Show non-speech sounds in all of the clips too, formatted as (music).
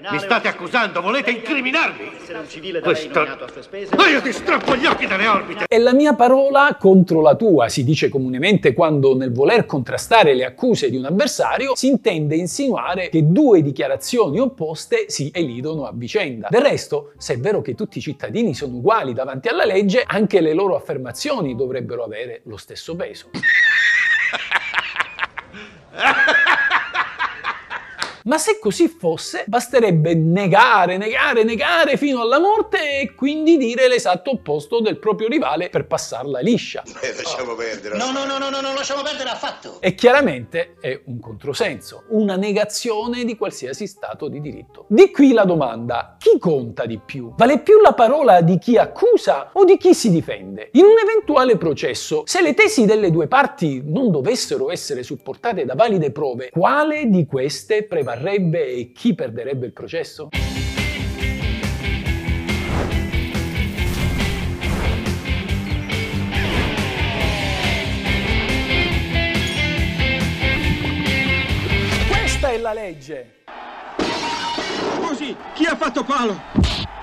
Mi state accusando, volete incriminarmi? Questo- lei nominato a sue spese. Ma io ti strappo gli occhi dalle orbite! È la mia parola contro la tua, si dice comunemente quando nel voler contrastare le accuse di un avversario si intende insinuare che due dichiarazioni opposte si elidono a vicenda. Del resto, se è vero che tutti i cittadini sono uguali davanti alla legge, anche le loro affermazioni dovrebbero avere lo stesso peso. (laughs) Ma se così fosse, basterebbe negare, negare, negare fino alla morte e quindi dire l'esatto opposto del proprio rivale per passarla liscia. Eh, lasciamo perdere. No, no, no, no, no, non lasciamo perdere affatto. E chiaramente è un controsenso, una negazione di qualsiasi stato di diritto. Di qui la domanda, chi conta di più? Vale più la parola di chi accusa o di chi si difende? In un eventuale processo, se le tesi delle due parti non dovessero essere supportate da valide prove, quale di queste prevarrebbe e chi perderebbe il processo? Questa è la legge! Scusi, chi ha fatto palo?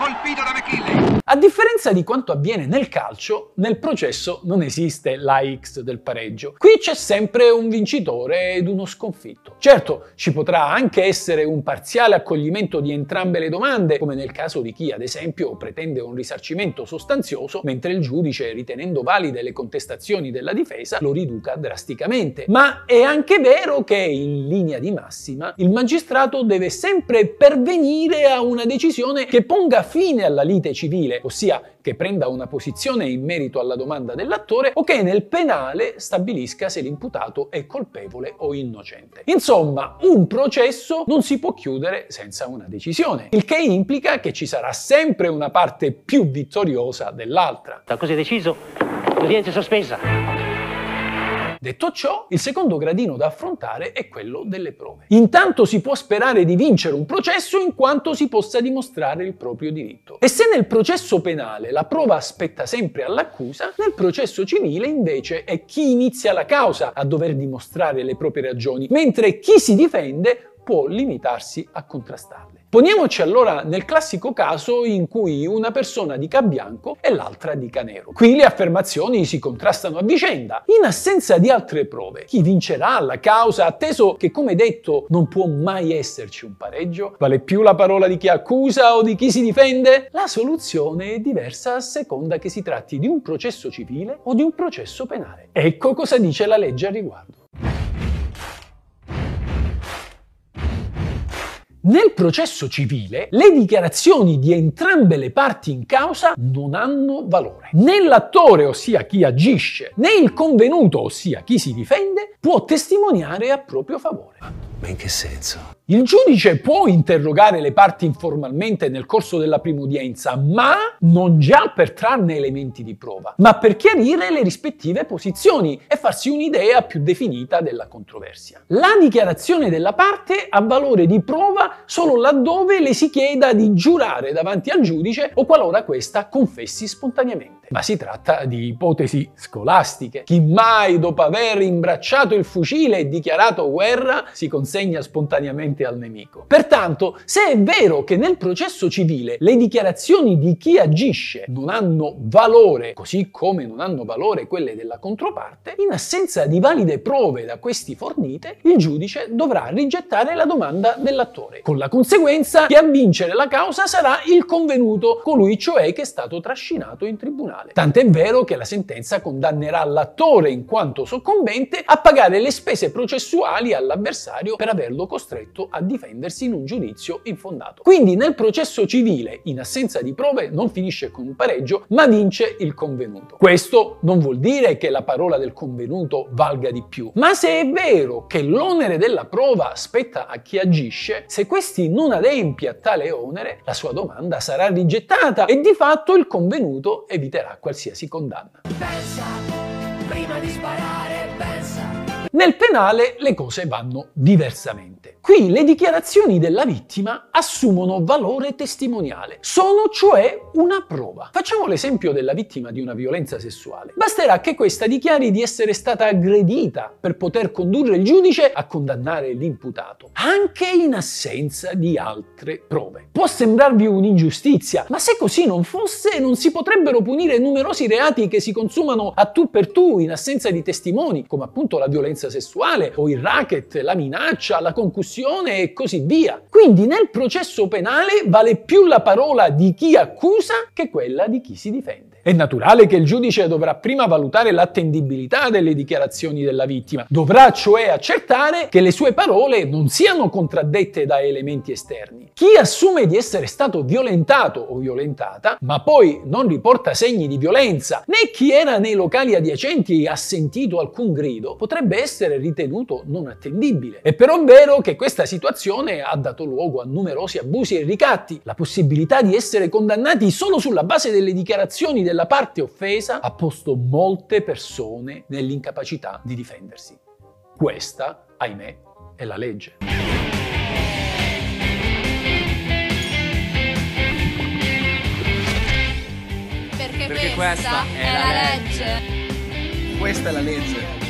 Colpito da McKinley! A differenza di quanto avviene nel calcio, nel processo non esiste la X del pareggio. Qui c'è sempre un vincitore ed uno sconfitto. Certo, ci potrà anche essere un parziale accoglimento di entrambe le domande, come nel caso di chi, ad esempio, pretende un risarcimento sostanzioso, mentre il giudice, ritenendo valide le contestazioni della difesa, lo riduca drasticamente. Ma è anche vero che, in linea di massima, il magistrato deve sempre pervenire a una decisione che ponga fine alla lite civile, ossia che prenda una posizione in merito alla domanda dell'attore o che nel penale stabilisca se l'imputato è colpevole o innocente. Insomma, un processo non si può chiudere senza una decisione, il che implica che ci sarà sempre una parte più vittoriosa dell'altra. Da così deciso, l'udienza è sospesa. Detto ciò, il secondo gradino da affrontare è quello delle prove. Intanto si può sperare di vincere un processo in quanto si possa dimostrare il proprio diritto. E se nel processo penale la prova aspetta sempre all'accusa, nel processo civile invece è chi inizia la causa a dover dimostrare le proprie ragioni, mentre chi si difende può limitarsi a contrastarle. Poniamoci allora nel classico caso in cui una persona dica bianco e l'altra dica nero. Qui le affermazioni si contrastano a vicenda. In assenza di altre prove, chi vincerà la causa, atteso che come detto non può mai esserci un pareggio? Vale più la parola di chi accusa o di chi si difende? La soluzione è diversa a seconda che si tratti di un processo civile o di un processo penale. Ecco cosa dice la legge a riguardo. Nel processo civile le dichiarazioni di entrambe le parti in causa non hanno valore. Né l'attore, ossia chi agisce, né il convenuto, ossia chi si difende, può testimoniare a proprio favore. Ma in che senso? Il giudice può interrogare le parti informalmente nel corso della prima udienza, ma non già per trarne elementi di prova, ma per chiarire le rispettive posizioni e farsi un'idea più definita della controversia. La dichiarazione della parte ha valore di prova solo laddove le si chieda di giurare davanti al giudice o qualora questa confessi spontaneamente. Ma si tratta di ipotesi scolastiche. Chi mai dopo aver imbracciato il fucile e dichiarato guerra si consegna spontaneamente al nemico. Pertanto, se è vero che nel processo civile le dichiarazioni di chi agisce non hanno valore, così come non hanno valore quelle della controparte, in assenza di valide prove da questi fornite, il giudice dovrà rigettare la domanda dell'attore, con la conseguenza che a vincere la causa sarà il convenuto, colui cioè che è stato trascinato in tribunale. Tant'è vero che la sentenza condannerà l'attore in quanto soccombente a pagare le spese processuali all'avversario per averlo costretto a difendersi in un giudizio infondato. Quindi nel processo civile, in assenza di prove, non finisce con un pareggio, ma vince il convenuto. Questo non vuol dire che la parola del convenuto valga di più, ma se è vero che l'onere della prova spetta a chi agisce, se questi non adempie a tale onere, la sua domanda sarà rigettata e di fatto il convenuto eviterà qualsiasi condanna. Pensa, prima di sparare, pensa, Nel penale le cose vanno diversamente. Qui le dichiarazioni della vittima assumono valore testimoniale, sono cioè una prova. Facciamo l'esempio della vittima di una violenza sessuale. Basterà che questa dichiari di essere stata aggredita per poter condurre il giudice a condannare l'imputato, anche in assenza di altre prove. Può sembrarvi un'ingiustizia, ma se così non fosse, non si potrebbero punire numerosi reati che si consumano a tu per tu in assenza di testimoni, come appunto la violenza sessuale o il racket, la minaccia, la concussione e così via. Quindi nel processo penale vale più la parola di chi accusa che quella di chi si difende. È naturale che il giudice dovrà prima valutare l'attendibilità delle dichiarazioni della vittima, dovrà cioè accertare che le sue parole non siano contraddette da elementi esterni. Chi assume di essere stato violentato o violentata, ma poi non riporta segni di violenza, né chi era nei locali adiacenti e ha sentito alcun grido, potrebbe essere ritenuto non attendibile. È però vero che questa situazione ha dato luogo a numerosi abusi e ricatti. La possibilità di essere condannati solo sulla base delle dichiarazioni della parte offesa ha posto molte persone nell'incapacità di difendersi. Questa, ahimè, è la legge. Perché, Perché questa, questa è, è la la legge. Questa è la legge.